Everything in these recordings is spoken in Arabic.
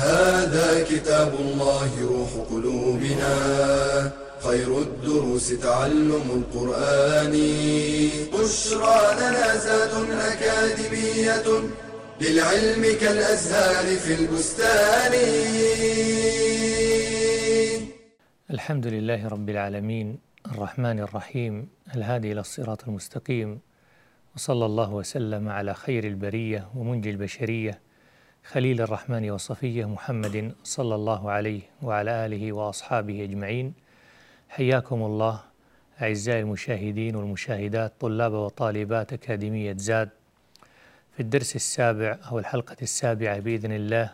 هذا كتاب الله روح قلوبنا. خير الدروس تعلم القرآن. بشرى لنا زاد أكاديمية للعلم كالأزهار في البستان. الحمد لله رب العالمين الرحمن الرحيم الهادي إلى الصراط المستقيم وصلى الله وسلم على خير البرية ومنجي البشرية خليل الرحمن وصفية محمد صلى الله عليه وعلى آله وأصحابه أجمعين. حياكم الله أعزائي المشاهدين والمشاهدات طلاب وطالبات أكاديمية زاد. في الدرس السابع أو الحلقة السابعة بإذن الله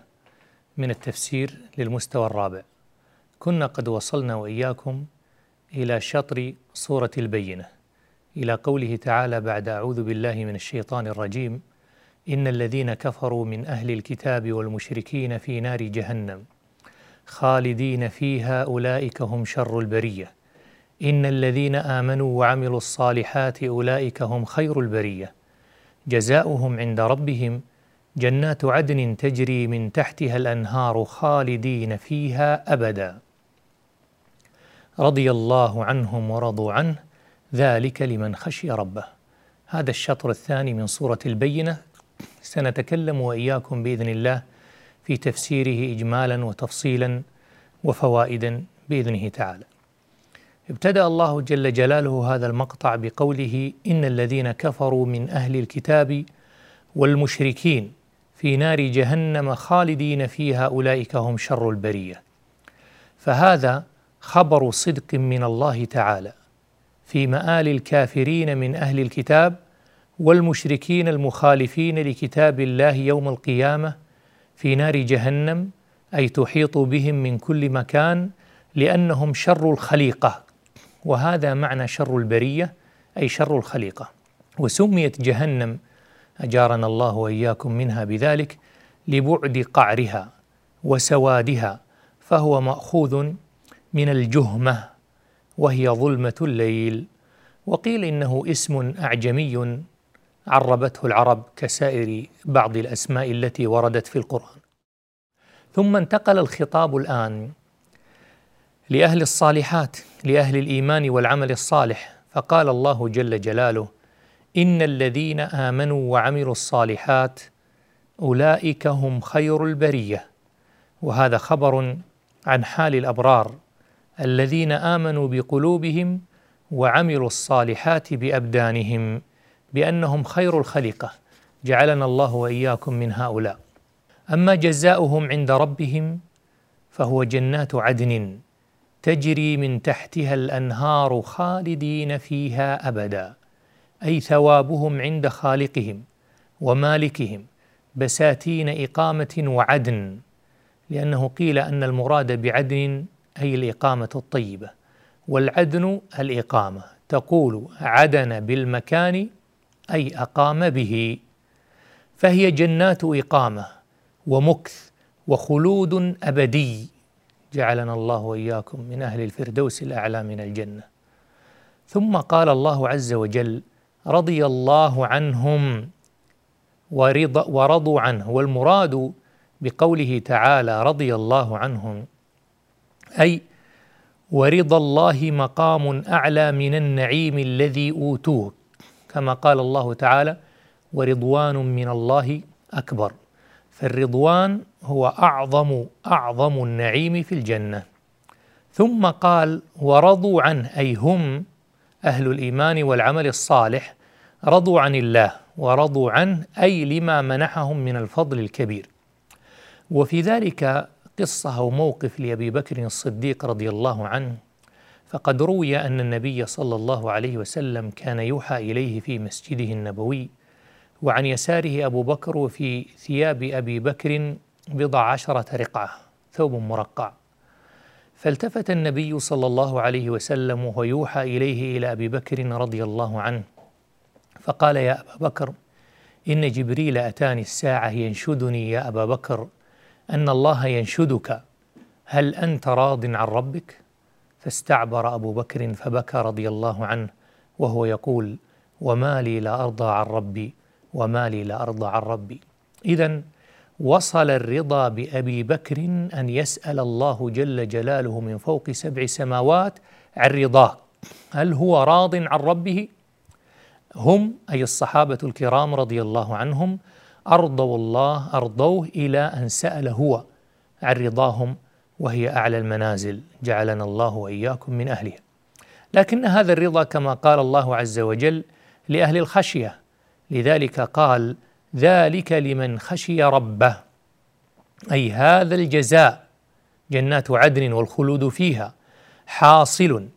من التفسير للمستوى الرابع. كنا قد وصلنا وإياكم إلى شطر سورة البينة إلى قوله تعالى بعد أعوذ بالله من الشيطان الرجيم إن الذين كفروا من أهل الكتاب والمشركين في نار جهنم خالدين فيها أولئك هم شر البرية. إن الذين آمنوا وعملوا الصالحات أولئك هم خير البرية. جزاؤهم عند ربهم جنات عدن تجري من تحتها الأنهار خالدين فيها أبدا. رضي الله عنهم ورضوا عنه. ذلك لمن خشي ربه. هذا الشطر الثاني من سورة البينة. سنتكلم وإياكم بإذن الله في تفسيره إجمالا وتفصيلا وفوائدا بإذنه تعالى. ابتدأ الله جل جلاله هذا المقطع بقوله إن الذين كفروا من أهل الكتاب والمشركين في نار جهنم خالدين فيها أولئك هم شر البرية. فهذا خبر صدق من الله تعالى في مآل الكافرين من أهل الكتاب والمشركين المخالفين لكتاب الله يوم القيامة في نار جهنم أي تحيط بهم من كل مكان لأنهم شر الخليقة. وهذا معنى شر البرية أي شر الخليقة. وسميت جهنم أجارنا الله وإياكم منها بذلك لبعد قعرها وسوادها فهو مأخوذ من الجهمة وهي ظلمة الليل. وقيل إنه اسم أعجمي عربته العرب كسائر بعض الأسماء التي وردت في القرآن. ثم انتقل الخطاب الآن لأهل الصالحات لأهل الإيمان والعمل الصالح. فقال الله جل جلاله إن الذين آمنوا وعملوا الصالحات أولئك هم خير البرية. وهذا خبر عن حال الأبرار الذين آمنوا بقلوبهم وعملوا الصالحات بأبدانهم. بأنهم خير الخليقة. جعلنا الله وإياكم من هؤلاء. أما جزاؤهم عند ربهم فهو جنات عدن تجري من تحتها الأنهار خالدين فيها أبدا. أي ثوابهم عند خالقهم ومالكهم بساتين إقامة وعدن. لأنه قيل أن المراد بعدن أي الإقامة الطيبة. والعدن الإقامة. تقول عدن بالمكان أي أقام به. فهي جنات إقامة ومكث وخلود أبدي. جعلنا الله وإياكم من أهل الفردوس الأعلى من الجنة. ثم قال الله عز وجل رضي الله عنهم ورض ورضوا عنه. والمراد بقوله تعالى رضي الله عنهم. أي ورضا الله مقام أعلى من النعيم الذي أوتوه كما قال الله تعالى ورضوان من الله أكبر فالرضوان هو أعظم أعظم النعيم في الجنة. ثم قال ورضوا عنه أي هم أهل الإيمان والعمل الصالح. رضوا عن الله ورضوا عنه أي لما منحهم من الفضل الكبير. وفي ذلك قصة أو موقف لأبي بكر الصديق رضي الله عنه. فقد روي أن النبي صلى الله عليه وسلم كان يوحى إليه في مسجده النبوي وعن يساره أبو بكر وفي ثياب أبي بكر بضع عشرة رقعة ثوب مرقع. فالتفت النبي صلى الله عليه وسلم وهو يوحى إليه إلى أبي بكر رضي الله عنه فقال يا أبا بكر إن جبريل أتاني الساعة ينشدني يا أبا بكر أن الله ينشدك هل أنت راض عن ربك؟ فاستعبر أبو بكر فبكى رضي الله عنه وهو يقول وما لي لا أرضى عن ربي وما لي لا أرضى عن ربي. اذا وصل الرضا بأبي بكر أن يسأل الله جل جلاله من فوق سبع سماوات عن رضاه هل هو راض عن ربه؟ هم أي الصحابة الكرام رضي الله عنهم أرضوا الله أرضوه إلى أن سأل هو عن رضاهم. وهي أعلى المنازل جعلنا الله وإياكم من أهلها. لكن هذا الرضا كما قال الله عز وجل لأهل الخشية. لذلك قال ذلك لمن خشي ربه أي هذا الجزاء جنات عدن والخلود فيها حاصل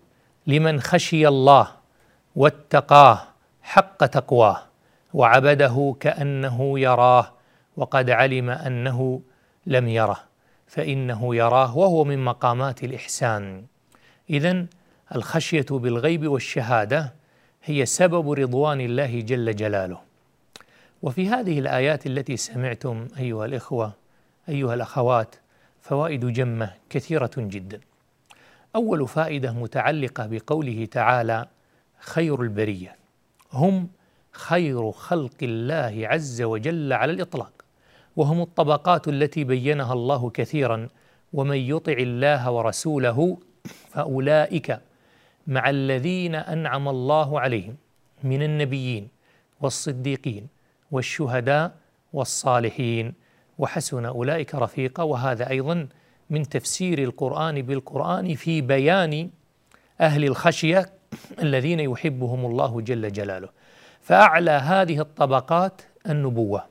لمن خشي الله واتقاه حق تقواه وعبده كأنه يراه وقد علم أنه لم يره. فإنه يراه وهو من مقامات الإحسان. اذا الخشية بالغيب والشهادة هي سبب رضوان الله جل جلاله. وفي هذه الآيات التي سمعتم أيها الإخوة أيها الأخوات فوائد جمة كثيرة جدا. أول فائدة متعلقة بقوله تعالى: خير البرية هم خير خلق الله عز وجل على الإطلاق، وهم الطبقات التي بينها الله كثيرا ومن يطع الله ورسوله فأولئك مع الذين أنعم الله عليهم من النبيين والصديقين والشهداء والصالحين. وحسن أولئك رفيقا. وهذا أيضا من تفسير القرآن بالقرآن في بيان أهل الخشية الذين يحبهم الله جل جلاله. فأعلى هذه الطبقات النبوة.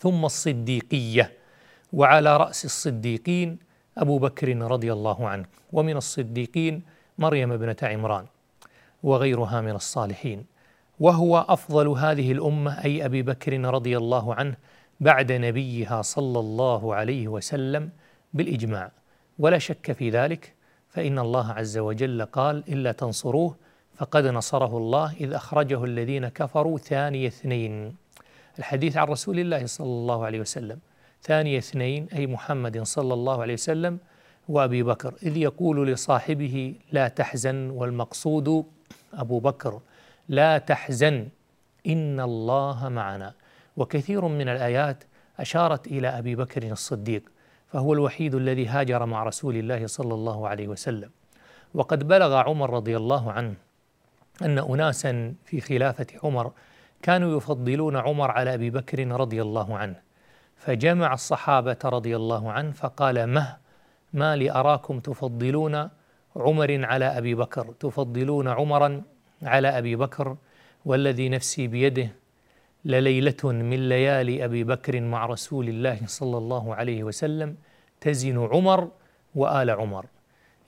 ثم الصديقية وعلى رأس الصديقين أبو بكر رضي الله عنه ومن الصديقين مريم ابنة عمران وغيرها من الصالحين. وهو أفضل هذه الأمة أي أبي بكر رضي الله عنه بعد نبيها صلى الله عليه وسلم بالإجماع. ولا شك في ذلك فإن الله عز وجل قال إلا تنصروه فقد نصره الله إذ أخرجه الذين كفروا ثاني اثنين. الحديث عن رسول الله صلى الله عليه وسلم. ثاني اثنين أي محمد صلى الله عليه وسلم وأبي بكر إذ يقول لصاحبه لا تحزن والمقصود أبو بكر لا تحزن إن الله معنا. وكثير من الآيات أشارت إلى أبي بكر الصديق فهو الوحيد الذي هاجر مع رسول الله صلى الله عليه وسلم. وقد بلغ عمر رضي الله عنه أن أناسا في خلافة عمر كانوا يفضلون عمر على أبي بكر رضي الله عنه. فجمع الصحابة رضي الله عنه فقال مه ما لي أراكم تفضلون عمر على أبي بكر؟ تفضلون عمرا على أبي بكر والذي نفسي بيده لليلة من ليالي أبي بكر مع رسول الله صلى الله عليه وسلم تزن عمر وآل عمر.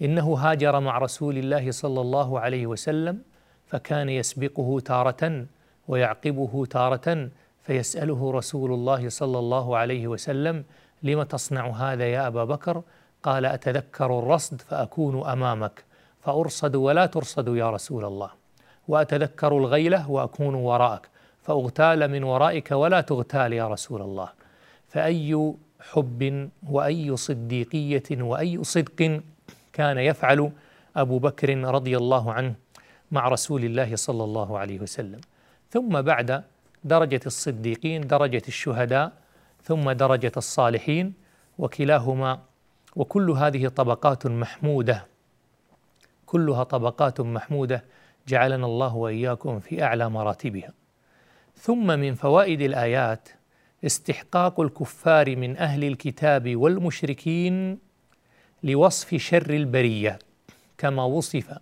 إنه هاجر مع رسول الله صلى الله عليه وسلم فكان يسبقه تارة ويعقبه تارة فيسأله رسول الله صلى الله عليه وسلم لم تصنع هذا يا أبا بكر؟ قال أتذكر الرصد فأكون أمامك فأرصد ولا ترصد يا رسول الله وأتذكر الغيلة وأكون وراءك فأغتال من ورائك ولا تغتال يا رسول الله. فأي حب وأي صديقية وأي صدق كان يفعل أبو بكر رضي الله عنه مع رسول الله صلى الله عليه وسلم. ثم بعد درجة الصديقين درجة الشهداء ثم درجة الصالحين وكلاهما. وكل هذه طبقات محمودة كلها طبقات محمودة جعلنا الله وإياكم في أعلى مراتبها. ثم من فوائد الآيات استحقاق الكفار من أهل الكتاب والمشركين لوصف شر البرية. كما وصف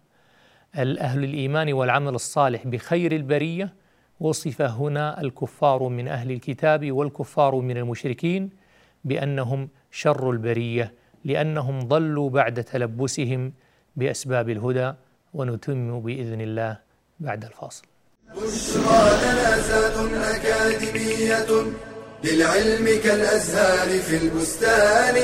أهل الإيمان والعمل الصالح بخير البرية وصف هنا الكفار من أهل الكتاب والكفار من المشركين بأنهم شر البرية لأنهم ضلوا بعد تلبسهم بأسباب الهدى ونتم بإذن الله بعد الفاصل. بشرى لنا أكاديمية للعلم كالأزهار في البستان.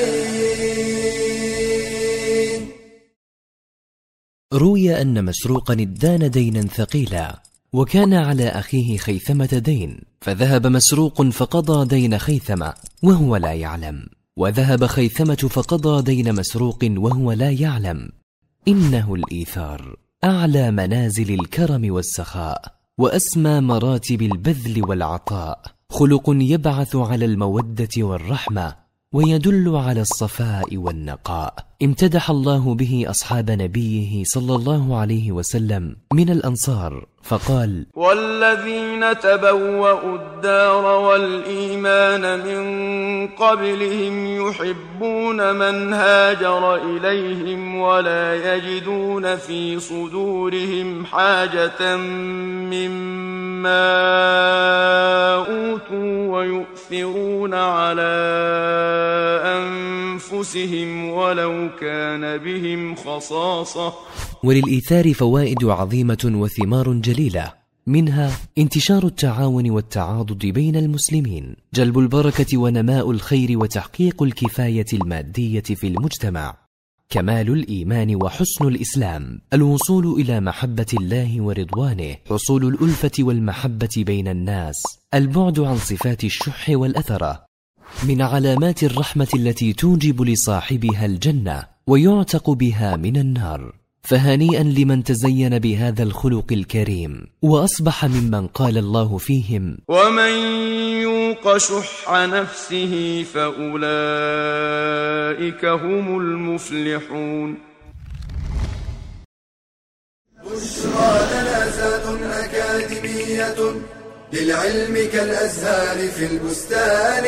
روي أن مسروقا ادان دينا ثقيلا. وكان على أخيه خيثمة دين فذهب مسروق فقضى دين خيثمة وهو لا يعلم. وذهب خيثمة فقضى دين مسروق وهو لا يعلم. إنه الإيثار أعلى منازل الكرم والسخاء وأسمى مراتب البذل والعطاء. خلق يبعث على المودة والرحمة ويدل على الصفاء والنقاء. امتدح الله به أصحاب نبيه صلى الله عليه وسلم من الأنصار فقال والذين تبوأوا الدار والإيمان من قبلهم يحبون من هاجر إليهم ولا يجدون في صدورهم حاجة مما أوتوا ويؤثرون على أنفسهم ولو كان بهم خصاصة. وللإيثار فوائد عظيمة وثمار جليلة منها انتشار التعاون والتعاضد بين المسلمين جلب البركة ونماء الخير وتحقيق الكفاية المادية في المجتمع كمال الإيمان وحسن الإسلام الوصول إلى محبة الله ورضوانه حصول الألفة والمحبة بين الناس البعد عن صفات الشح والاثره من علامات الرحمة التي توجب لصاحبها الجنة ويعتق بها من النار. فهنيئا لمن تزين بهذا الخلق الكريم وأصبح ممن قال الله فيهم ومن يوق شح نفسه فاولئك هم المفلحون بشرى أكاديمية للعلم كالأزهار في البستان.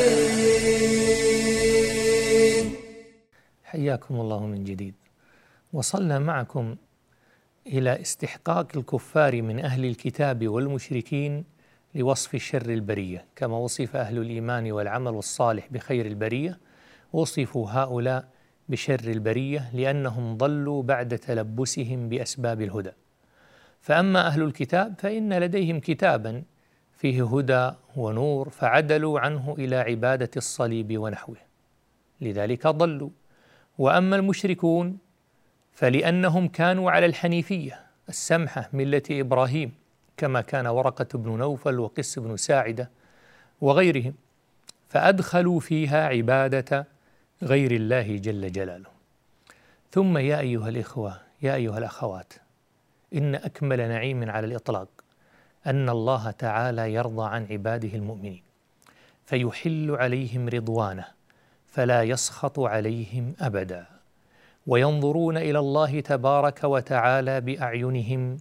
حياكم الله من جديد. وصلنا معكم إلى استحقاق الكفار من أهل الكتاب والمشركين لوصف شر البرية. كما وصف أهل الإيمان والعمل الصالح بخير البرية وصفوا هؤلاء بشر البرية لأنهم ضلوا بعد تلبسهم بأسباب الهدى. فأما أهل الكتاب فإن لديهم كتابا فيه هدى ونور فعدلوا عنه إلى عبادة الصليب ونحوه. لذلك ضلوا. وأما المشركون فلأنهم كانوا على الحنيفية السمحة ملة إبراهيم كما كان ورقة بن نوفل وقس بن ساعدة وغيرهم فأدخلوا فيها عبادة غير الله جل جلاله. ثم يا أيها الإخوة يا أيها الأخوات إن أكمل نعيم على الإطلاق. أن الله تعالى يرضى عن عباده المؤمنين فيحل عليهم رضوانه فلا يسخط عليهم أبداً. وينظرون إلى الله تبارك وتعالى بأعينهم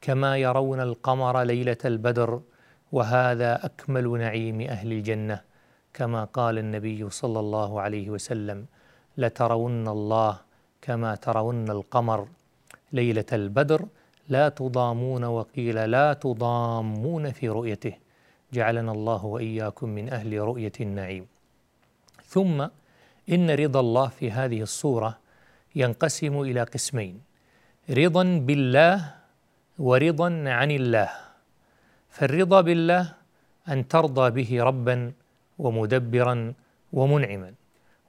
كما يرون القمر ليلة البدر وهذا أكمل نعيم أهل الجنة كما قال النبي صلى الله عليه وسلم لترون الله كما ترون القمر ليلة البدر لا تضامون وقيل لا تضامون في رؤيته. جعلنا الله وإياكم من أهل رؤية النعيم. ثم إن رضا الله في هذه الصورة ينقسم إلى قسمين. رضا بالله ورضا عن الله. فالرضا بالله أن ترضى به ربا ومدبرا ومنعما.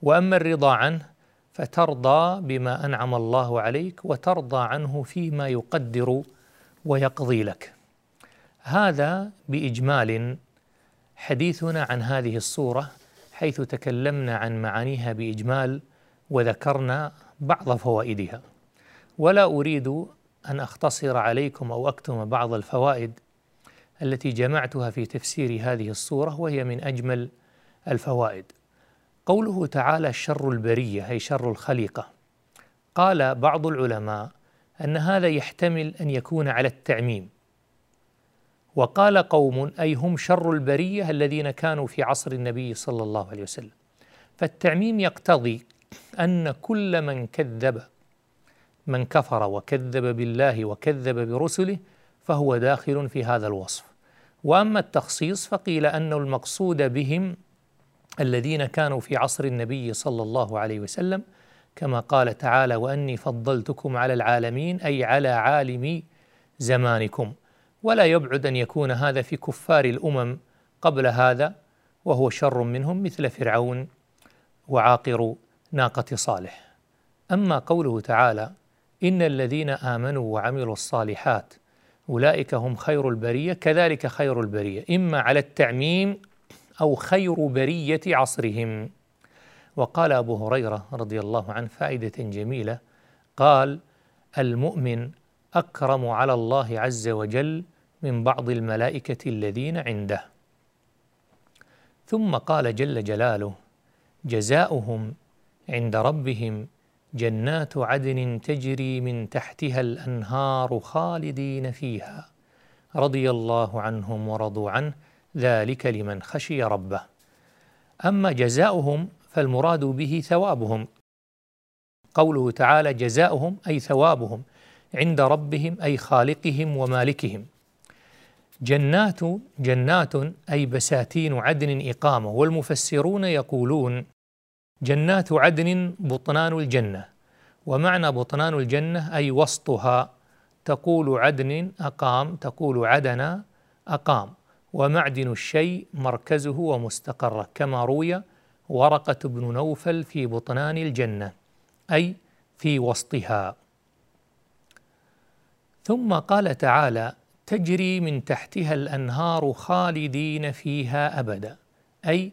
وأما الرضا عنه فترضى بما أنعم الله عليك وترضى عنه فيما يقدر ويقضي لك. هذا بإجمال حديثنا عن هذه الصورة حيث تكلمنا عن معانيها بإجمال وذكرنا بعض فوائدها. ولا أريد أن أختصر عليكم أو أكتم بعض الفوائد التي جمعتها في تفسير هذه الصورة وهي من أجمل الفوائد. قوله تعالى شر البرية أي شر الخليقة. قال بعض العلماء أن هذا يحتمل أن يكون على التعميم. وقال قوم أي هم شر البرية الذين كانوا في عصر النبي صلى الله عليه وسلم. فالتعميم يقتضي أن كل من كذب من كفر وكذب بالله وكذب برسله فهو داخل في هذا الوصف. وأما التخصيص فقيل أن المقصود بهم الذين كانوا في عصر النبي صلى الله عليه وسلم كما قال تعالى وأني فضلتكم على العالمين أي على عالم زمانكم. ولا يبعد أن يكون هذا في كفار الأمم قبل هذا وهو شر منهم مثل فرعون وعاقر ناقة صالح. أما قوله تعالى إن الذين آمنوا وعملوا الصالحات أولئك هم خير البرية كذلك خير البرية. إما على التعميم أو خير برية عصرهم. وقال أبو هريرة رضي الله عنه فائدة جميلة. قال المؤمن أكرم على الله عز وجل من بعض الملائكة الذين عنده. ثم قال جل جلاله جزاؤهم عند ربهم جنات عدن تجري من تحتها الأنهار خالدين فيها. رضي الله عنهم ورضوا عنه. ذلك لمن خشي ربه. أما جزاؤهم فالمراد به ثوابهم. قوله تعالى جزاؤهم أي ثوابهم عند ربهم أي خالقهم ومالكهم. جنات جنات أي بساتين عدن إقامة. والمفسرون يقولون جنات عدن بطنان الجنة. ومعنى بطنان الجنة أي وسطها تقول عدن أقام تقول عدن أقام. ومعدن الشيء مركزه ومستقره كما روي ورقة بن نوفل في بطنان الجنة أي في وسطها. ثم قال تعالى تجري من تحتها الأنهار خالدين فيها أبدا أي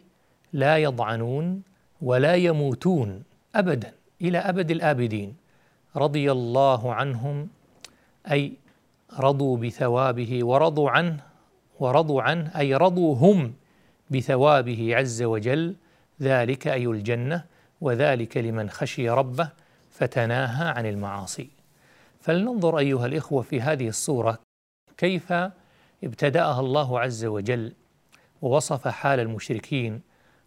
لا يضعنون ولا يموتون أبدا إلى أبد الآبدين رضي الله عنهم أي رضوا بثوابه ورضوا عنه ورضوا عنه أي رضوا هم بثوابه عز وجل ذلك أي الجنة وذلك لمن خشي ربه فتناهى عن المعاصي. فلننظر أيها الإخوة في هذه الصورة كيف ابتدأها الله عز وجل ووصف حال المشركين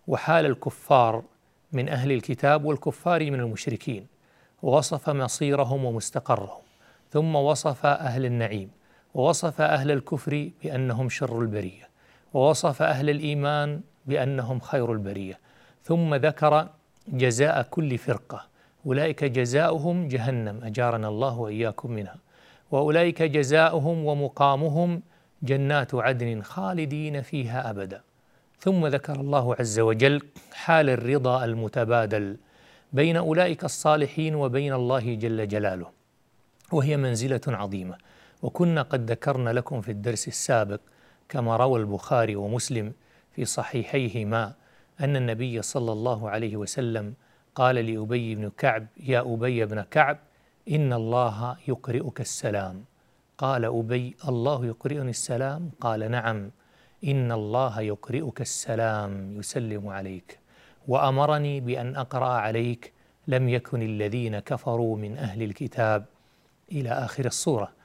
وحال الكفار من أهل الكتاب والكفار من المشركين. ووصف مصيرهم ومستقرهم ثم وصف أهل النعيم. ووصف أهل الكفر بأنهم شر البرية ووصف أهل الإيمان بأنهم خير البرية ثم ذكر جزاء كل فرقة أولئك جزاؤهم جهنم أجارنا الله وإياكم منها وأولئك جزاؤهم ومقامهم جنات عدن خالدين فيها أبدا. ثم ذكر الله عز وجل حال الرضا المتبادل بين أولئك الصالحين وبين الله جل جلاله وهي منزلة عظيمة. وكنا قد ذكرنا لكم في الدرس السابق كما روى البخاري ومسلم في صحيحيهما أن النبي صلى الله عليه وسلم قال لأبي بن كعب يا أبي بن كعب إن الله يقرئك السلام. قال أبي الله يقرئني السلام؟ قال نعم إن الله يقرئك السلام يسلم عليك. وأمرني بأن أقرأ عليك لم يكن الذين كفروا من أهل الكتاب. إلى آخر الصورة.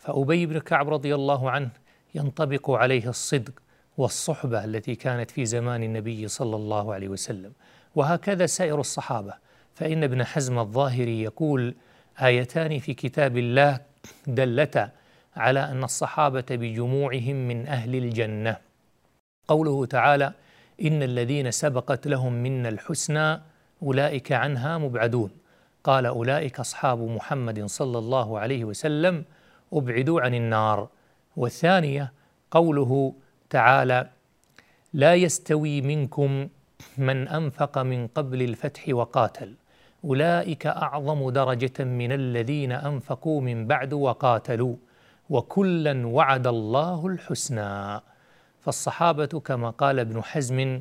فأبي بن كعب رضي الله عنه ينطبق عليه الصدق والصحبة التي كانت في زمان النبي صلى الله عليه وسلم. وهكذا سائر الصحابة. فإن ابن حزم الظاهري يقول آيتان في كتاب الله دلتا على أن الصحابة بجموعهم من أهل الجنة. قوله تعالى إن الذين سبقت لهم منا الحسنى أولئك عنها مبعدون. قال أولئك أصحاب محمد صلى الله عليه وسلم أبعدوا عن النار. والثانية قوله تعالى لا يستوي منكم من أنفق من قبل الفتح وقاتل. أولئك أعظم درجة من الذين أنفقوا من بعد وقاتلوا. وكلا وعد الله الحسنى. فالصحابة كما قال ابن حزم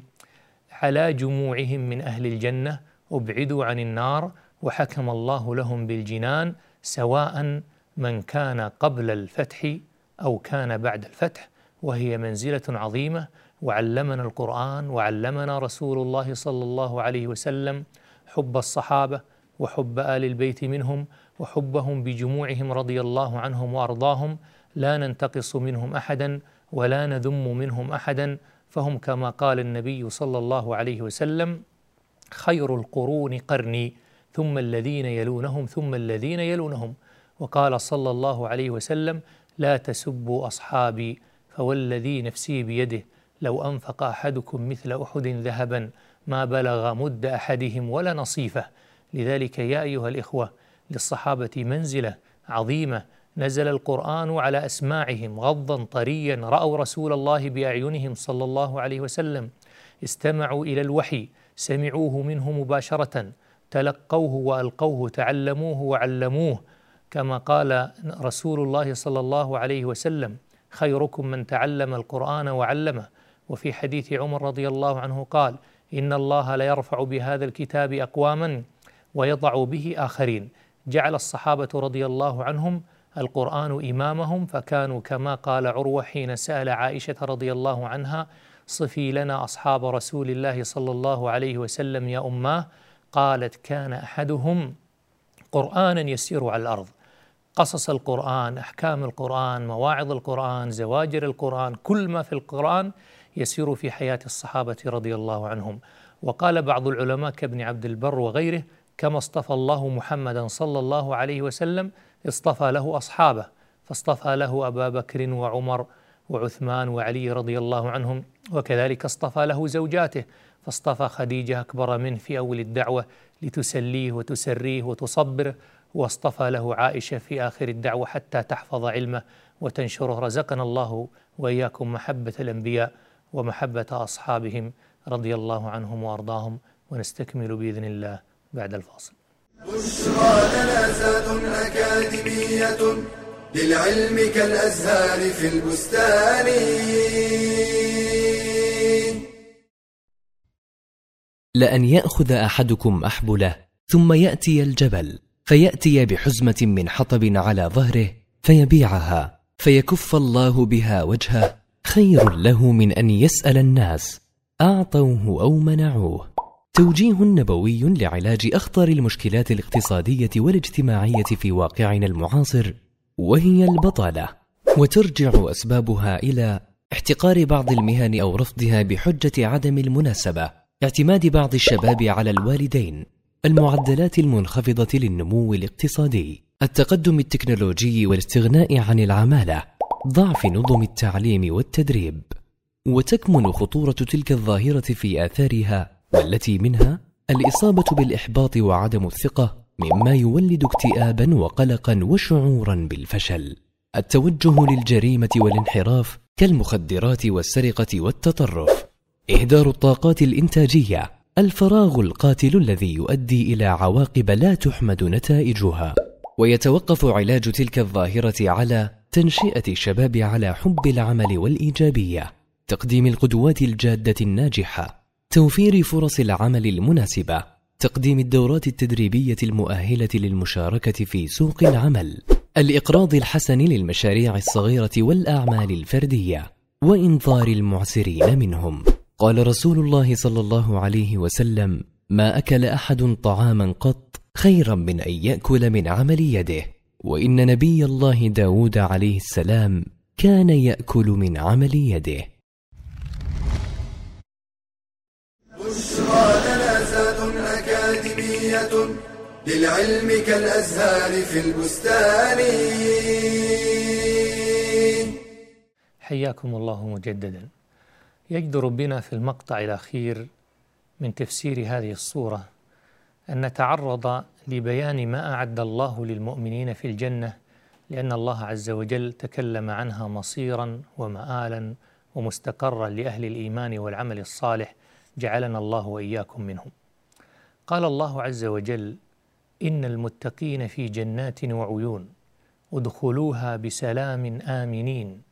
على جموعهم من أهل الجنة أبعدوا عن النار وحكم الله لهم بالجنان سواء من كان قبل الفتح أو كان بعد الفتح وهي منزلة عظيمة. وعلمنا القرآن وعلمنا رسول الله صلى الله عليه وسلم حب الصحابة وحب آل البيت منهم وحبهم بجموعهم رضي الله عنهم وأرضاهم. لا ننتقص منهم احدا ولا نذم منهم احدا. فهم كما قال النبي صلى الله عليه وسلم خير القرون قرني ثم الذين يلونهم ثم الذين يلونهم. وقال صلى الله عليه وسلم لا تسبوا أصحابي فوالذي نفسي بيده لو أنفق أحدكم مثل أحد ذهبا ما بلغ مد أحدهم ولا نصيفة. لذلك يا أيها الإخوة للصحابة منزلة عظيمة نزل القرآن على أسماعهم غضا طريا رأوا رسول الله بأعينهم صلى الله عليه وسلم استمعوا إلى الوحي سمعوه منه مباشرة تلقوه وألقوه تعلموه وعلموه كما قال رسول الله صلى الله عليه وسلم خيركم من تعلم القرآن وعلمه. وفي حديث عمر رضي الله عنه قال إن الله لا يرفع بهذا الكتاب أقواما ويضع به آخرين. جعل الصحابة رضي الله عنهم القرآن إمامهم فكانوا كما قال عروة حين سأل عائشة رضي الله عنها صفي لنا أصحاب رسول الله صلى الله عليه وسلم يا أماه. قالت كان أحدهم قرآنا يسير على الأرض. قصص القرآن أحكام القرآن مواعظ القرآن زواجر القرآن كل ما في القرآن يسير في حياة الصحابة رضي الله عنهم. وقال بعض العلماء كابن عبد البر وغيره كما اصطفى الله محمدا صلى الله عليه وسلم اصطفى له أصحابه فاصطفى له أبا بكر وعمر وعثمان وعلي رضي الله عنهم وكذلك اصطفى له زوجاته فاصطفى خديجة أكبر منه في أول الدعوة لتسليه وتسريه وتصبره واصطفى له عائشة في آخر الدعوة حتى تحفظ علمه وتنشره رزقنا الله وإياكم محبة الأنبياء ومحبة أصحابهم رضي الله عنهم وأرضاهم ونستكمل بإذن الله بعد الفاصل. بشرى لنا زاد أكاديمية للعلم كالأزهار في البستان. لأن يأخذ أحدكم أحبله ثم يأتي الجبل. فيأتي بحزمة من حطب على ظهره فيبيعها فيكف الله بها وجهه خير له من أن يسأل الناس. أعطوه أو منعوه. توجيه نبوي لعلاج أخطر المشكلات الاقتصادية والاجتماعية في واقعنا المعاصر وهي البطالة. وترجع أسبابها إلى احتقار بعض المهن أو رفضها بحجة عدم المناسبة اعتماد بعض الشباب على الوالدين. المعدلات المنخفضة للنمو الاقتصادي التقدم التكنولوجي والاستغناء عن العمالة ضعف نظم التعليم والتدريب وتكمن خطورة تلك الظاهرة في آثارها والتي منها الإصابة بالإحباط وعدم الثقة مما يولد اكتئابا وقلقا وشعورا بالفشل. التوجه للجريمة والانحراف كالمخدرات والسرقة والتطرف. إهدار الطاقات الإنتاجية الفراغ القاتل الذي يؤدي إلى عواقب لا تحمد نتائجها. ويتوقف علاج تلك الظاهرة على تنشئة الشباب على حب العمل والإيجابية. تقديم القدوات الجادة الناجحة. توفير فرص العمل المناسبة. تقديم الدورات التدريبية المؤهلة للمشاركة في سوق العمل. الإقراض الحسن للمشاريع الصغيرة والأعمال الفردية. وإنظار المعسرين منهم. قال رسول الله صلى الله عليه وسلم ما أكل أحد طعاما قط خيرا من أن يأكل من عمل يده. وإن نبي الله داود عليه السلام كان يأكل من عمل يده. بشرى أكاديمية للعلم كالأزهار في البستان. حياكم الله مجددا. يجدر بنا في المقطع الأخير من تفسير هذه الصورة أن نتعرض لبيان ما أعد الله للمؤمنين في الجنة لأن الله عز وجل تكلم عنها مصيرا ومآلا ومستقرا لأهل الإيمان والعمل الصالح جعلنا الله وإياكم منهم. قال الله عز وجل إن المتقين في جنات وعيون ادخلوها بسلام آمنين.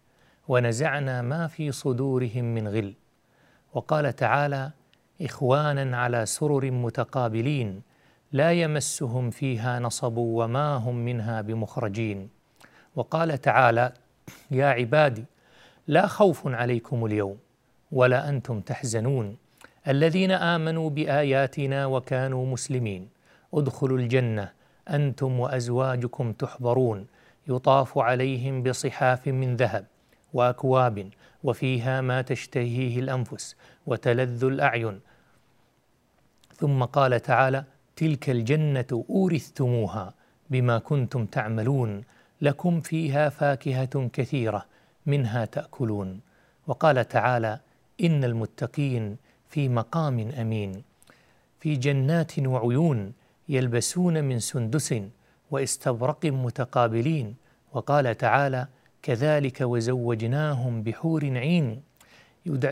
ونزعنا ما في صدورهم من غل. وقال تعالى إخوانا على سرر متقابلين لا يمسهم فيها نصب وما هم منها بمخرجين. وقال تعالى يا عبادي لا خوف عليكم اليوم ولا أنتم تحزنون. الذين آمنوا بآياتنا وكانوا مسلمين. ادخلوا الجنة أنتم وأزواجكم تحبرون. يطاف عليهم بصحاف من ذهب. وأكواب وفيها ما تشتهيه الأنفس وتلذ الأعين. ثم قال تعالى تلك الجنة أورثتموها بما كنتم تعملون لكم فيها فاكهة كثيرة منها تأكلون. وقال تعالى إن المتقين في مقام أمين في جنات وعيون يلبسون من سندس واستبرق متقابلين. وقال تعالى كذلك وزوجناهم بحور عين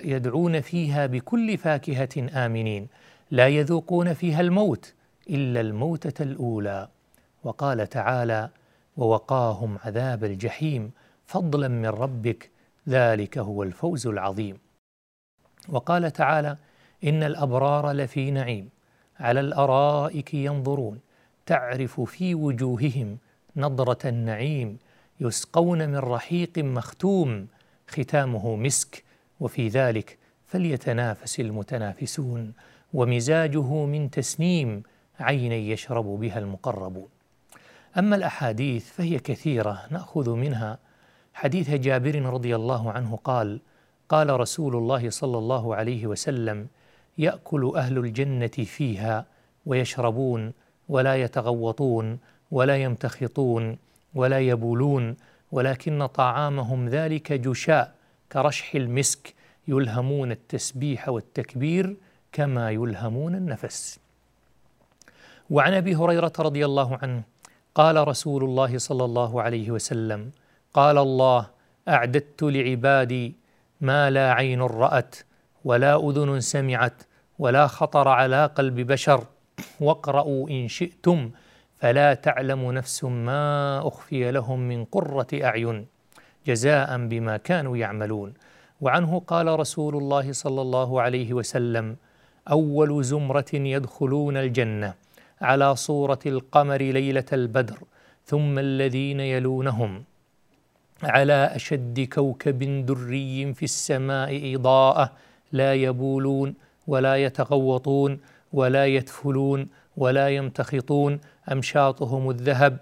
يدعون فيها بكل فاكهة آمنين. لا يذوقون فيها الموت إلا الموتة الأولى. وقال تعالى ووقاهم عذاب الجحيم. فضلا من ربك. ذلك هو الفوز العظيم. وقال تعالى إن الأبرار لفي نعيم. على الأرائك ينظرون. تعرف في وجوههم نضرة النعيم. يسقون من رحيق مختوم ختامه مسك وفي ذلك فليتنافس المتنافسون ومزاجه من تسنيم عينا يشرب بها المقربون. أما الأحاديث فهي كثيرة نأخذ منها. حديث جابر رضي الله عنه قال قال رسول الله صلى الله عليه وسلم يأكل أهل الجنة فيها ويشربون ولا يتغوطون ولا يمتخطون ولا يبولون ولكن طعامهم ذلك جشاء كرشح المسك يلهمون التسبيح والتكبير كما يلهمون النفس. وعن أبي هريرة رضي الله عنه قال رسول الله صلى الله عليه وسلم قال الله أعددت لعبادي ما لا عين رأت ولا أذن سمعت ولا خطر على قلب بشر واقرأوا إن شئتم فلا تعلم نفس ما أخفي لهم من قرة أعين جزاء بما كانوا يعملون. وعنه قال رسول الله صلى الله عليه وسلم أول زمرة يدخلون الجنة على صورة القمر ليلة البدر ثم الذين يلونهم على أشد كوكب دري في السماء إضاءة لا يبولون ولا يتغوطون ولا يتفلون ولا يمتخطون أمشاطهم الذهب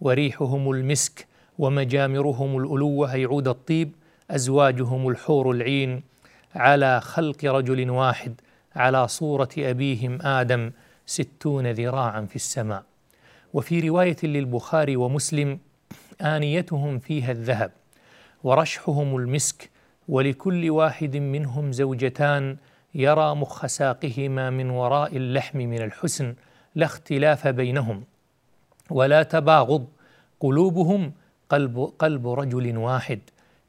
وريحهم المسك ومجامرهم الألوة اي عود الطيب أزواجهم الحور العين. على خلق رجل واحد على صورة أبيهم آدم ستون ذراعا في السماء. وفي رواية للبخاري ومسلم آنيتهم فيها الذهب ورشحهم المسك ولكل واحد منهم زوجتان يرى مخ ساقهما من وراء اللحم من الحسن لا اختلاف بينهم ولا تباغض قلوبهم قلب قلب رجل واحد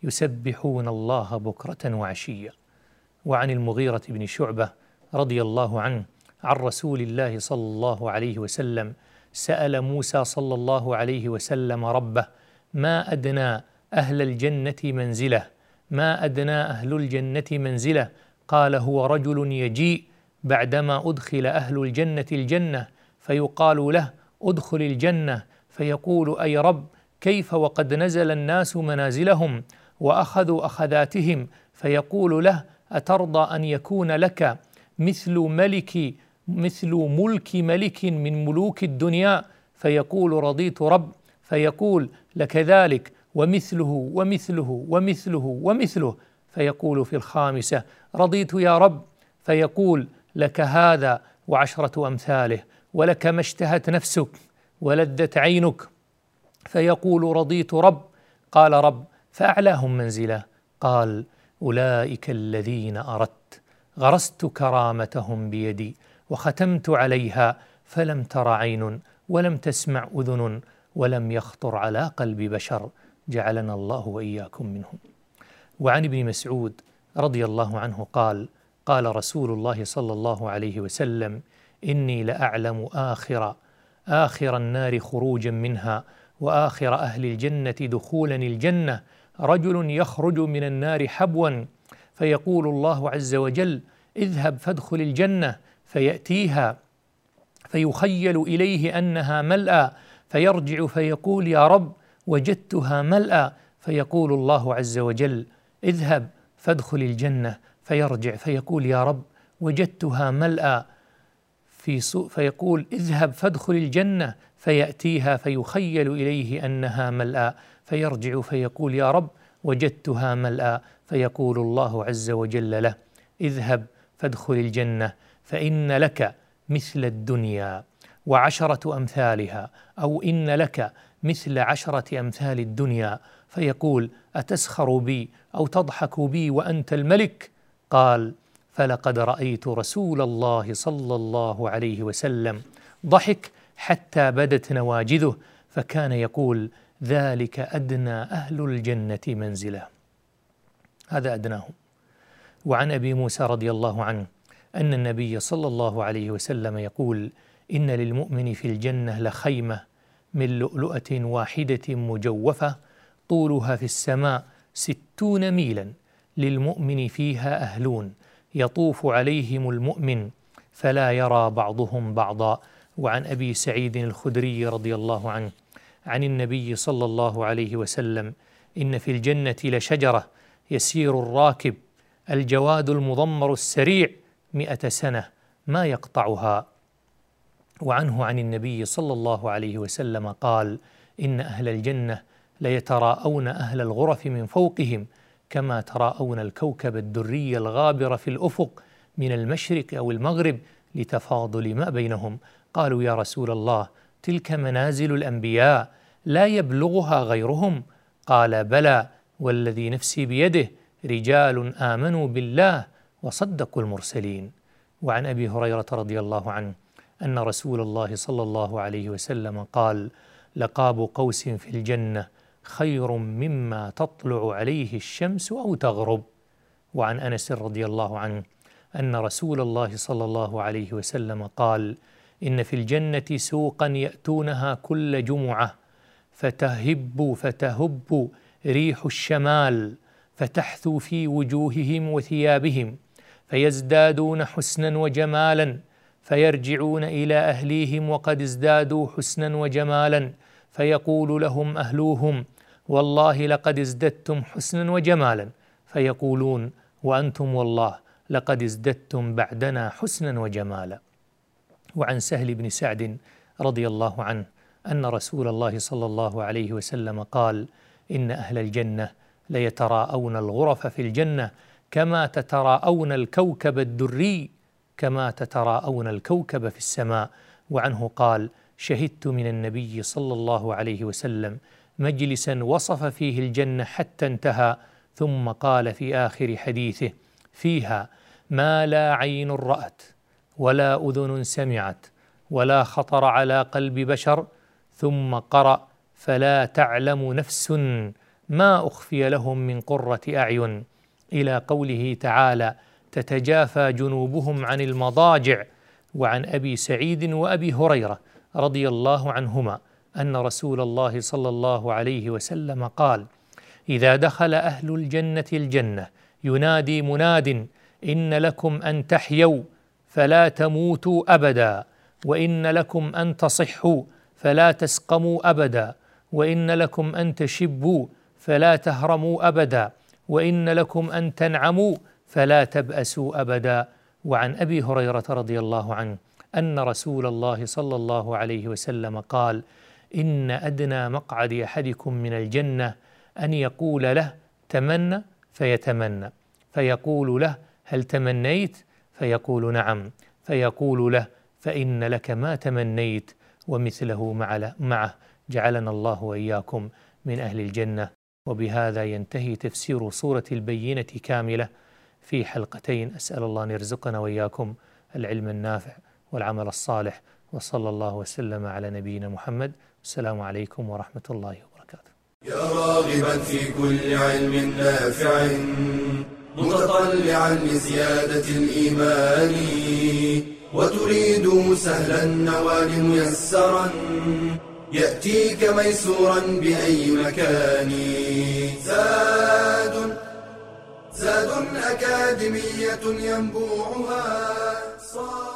يسبحون الله بكرة وعشيا وعن المغيرة بن شعبة رضي الله عنه عن رسول الله صلى الله عليه وسلم سأل موسى صلى الله عليه وسلم ربه ما أدنى أهل الجنة منزلة؟ ما أدنى أهل الجنة منزلة؟ قال هو رجل يجيء بعدما أدخل أهل الجنة الجنة فيقال له ادخل الجنة. فيقول أي رب كيف وقد نزل الناس منازلهم وأخذوا أخذاتهم؟ فيقول له أترضى أن يكون لك مثل ملك مثل ملك ملك من ملوك الدنيا؟ فيقول رضيت رب. فيقول لك ذلك ومثله ومثله ومثله ومثله. فيقول في الخامسة رضيت يا رب. فيقول لك هذا وعشرة أمثاله. ولك ما اشتهت نفسك ولذت عينك. فيقول رضيت رب قال رب فأعلاهم منزلة. قال أولئك الذين أردت غرست كرامتهم بيدي وختمت عليها فلم تر عين ولم تسمع أذن ولم يخطر على قلب بشر. جعلنا الله وإياكم منهم. وعن ابن مسعود رضي الله عنه قال قال رسول الله صلى الله عليه وسلم إني لأعلم آخر آخر النار خروجا منها وآخر أهل الجنة دخولا الجنة. رجل يخرج من النار حبوا فيقول الله عز وجل اذهب فادخل الجنة. فيأتيها فيخيل إليه أنها ملأى. فيرجع فيقول يا رب وجدتها ملأى. فيقول الله عز وجل اذهب فادخل الجنة. فيرجع فيقول يا رب وجدتها ملأى. في سوء فيقول اذهب فادخل الجنة فيأتيها فيخيل إليه أنها ملأى فيرجع فيقول يا رب وجدتها ملأى فيقول الله عز وجل له اذهب فادخل الجنة فإن لك مثل الدنيا وعشرة أمثالها أو إن لك مثل عشرة أمثال الدنيا فيقول أتسخر بي أو تضحك بي وأنت الملك؟ قال فلقد رأيت رسول الله صلى الله عليه وسلم ضحك حتى بدت نواجذه فكان يقول ذلك أدنى أهل الجنة منزلا هذا أدناهم. وعن أبي موسى رضي الله عنه أن النبي صلى الله عليه وسلم يقول إن للمؤمن في الجنة لخيمة من لؤلؤة واحدة مجوفة طولها في السماء ستون ميلا للمؤمن فيها أهلون يطوف عليهم المؤمن فلا يرى بعضهم بعضا. وعن أبي سعيد الخدري رضي الله عنه عن النبي صلى الله عليه وسلم إن في الجنة لشجرة يسير الراكب الجواد المضمر السريع مئة سنة ما يقطعها. وعنه عن النبي صلى الله عليه وسلم قال إن أهل الجنة ليتراءون أهل الغرف من فوقهم كما تراءون الكوكب الدري الغابر في الأفق من المشرق أو المغرب لتفاضل ما بينهم. قالوا يا رسول الله تلك منازل الأنبياء لا يبلغها غيرهم. قال بلى والذي نفسي بيده رجال آمنوا بالله وصدقوا المرسلين. وعن أبي هريرة رضي الله عنه أن رسول الله صلى الله عليه وسلم قال لقاب قوس في الجنة خير مما تطلع عليه الشمس أو تغرب. وعن أنس رضي الله عنه أن رسول الله صلى الله عليه وسلم قال إن في الجنة سوقا يأتونها كل جمعة فتهب فتهب ريح الشمال فتحثو في وجوههم وثيابهم فيزدادون حسنا وجمالا فيرجعون إلى أهليهم وقد ازدادوا حسنا وجمالا فيقول لهم أهلوهم والله لقد ازددتم حسنا وجمالا. فيقولون وأنتم والله لقد ازددتم بعدنا حسنا وجمالا. وعن سهل بن سعد رضي الله عنه أن رسول الله صلى الله عليه وسلم قال إن أهل الجنة ليتراءون الغرف في الجنة كما تتراءون الكوكب الدري كما تتراءون الكوكب في السماء. وعنه قال شهدت من النبي صلى الله عليه وسلم مجلسا وصف فيه الجنة حتى انتهى ثم قال في آخر حديثه فيها ما لا عين رأت ولا أذن سمعت ولا خطر على قلب بشر ثم قرأ فلا تعلم نفس ما أخفي لهم من قرة أعين إلى قوله تعالى تتجافى جنوبهم عن المضاجع وعن أبي سعيد وأبي هريرة رضي الله عنهما. أن رسول الله صلى الله عليه وسلم قال إذا دخل أهل الجنة الجنة ينادي مناد إن لكم أن تحيوا فلا تموتوا أبدا وإن لكم أن تصحوا فلا تسقموا أبدا وإن لكم أن تشبوا فلا تهرموا أبدا وإن لكم أن تنعموا فلا تبأسوا أبدا. وعن أبي هريرة رضي الله عنه أن رسول الله صلى الله عليه وسلم قال إن أدنى مقعد أحدكم من الجنة أن يقول له تمنى فيتمنى فيقول له هل تمنيت؟ فيقول نعم. فيقول له فإن لك ما تمنيت. ومثله معه. جعلنا الله وإياكم من أهل الجنة. وبهذا ينتهي تفسير سورة البينة كاملة. في حلقتين أسأل الله أن يرزقنا وإياكم العلم النافع والعمل الصالح. وصلى الله وسلم على نبينا محمد السلام عليكم ورحمة الله وبركاته. يا راغبا في كل علم نافع متطلعا لزيادة الإيمان وتريد سهلا النوال ميسرا يأتيك ميسورا بأي مكان. زاد زاد أكاديمية ينبوعها صار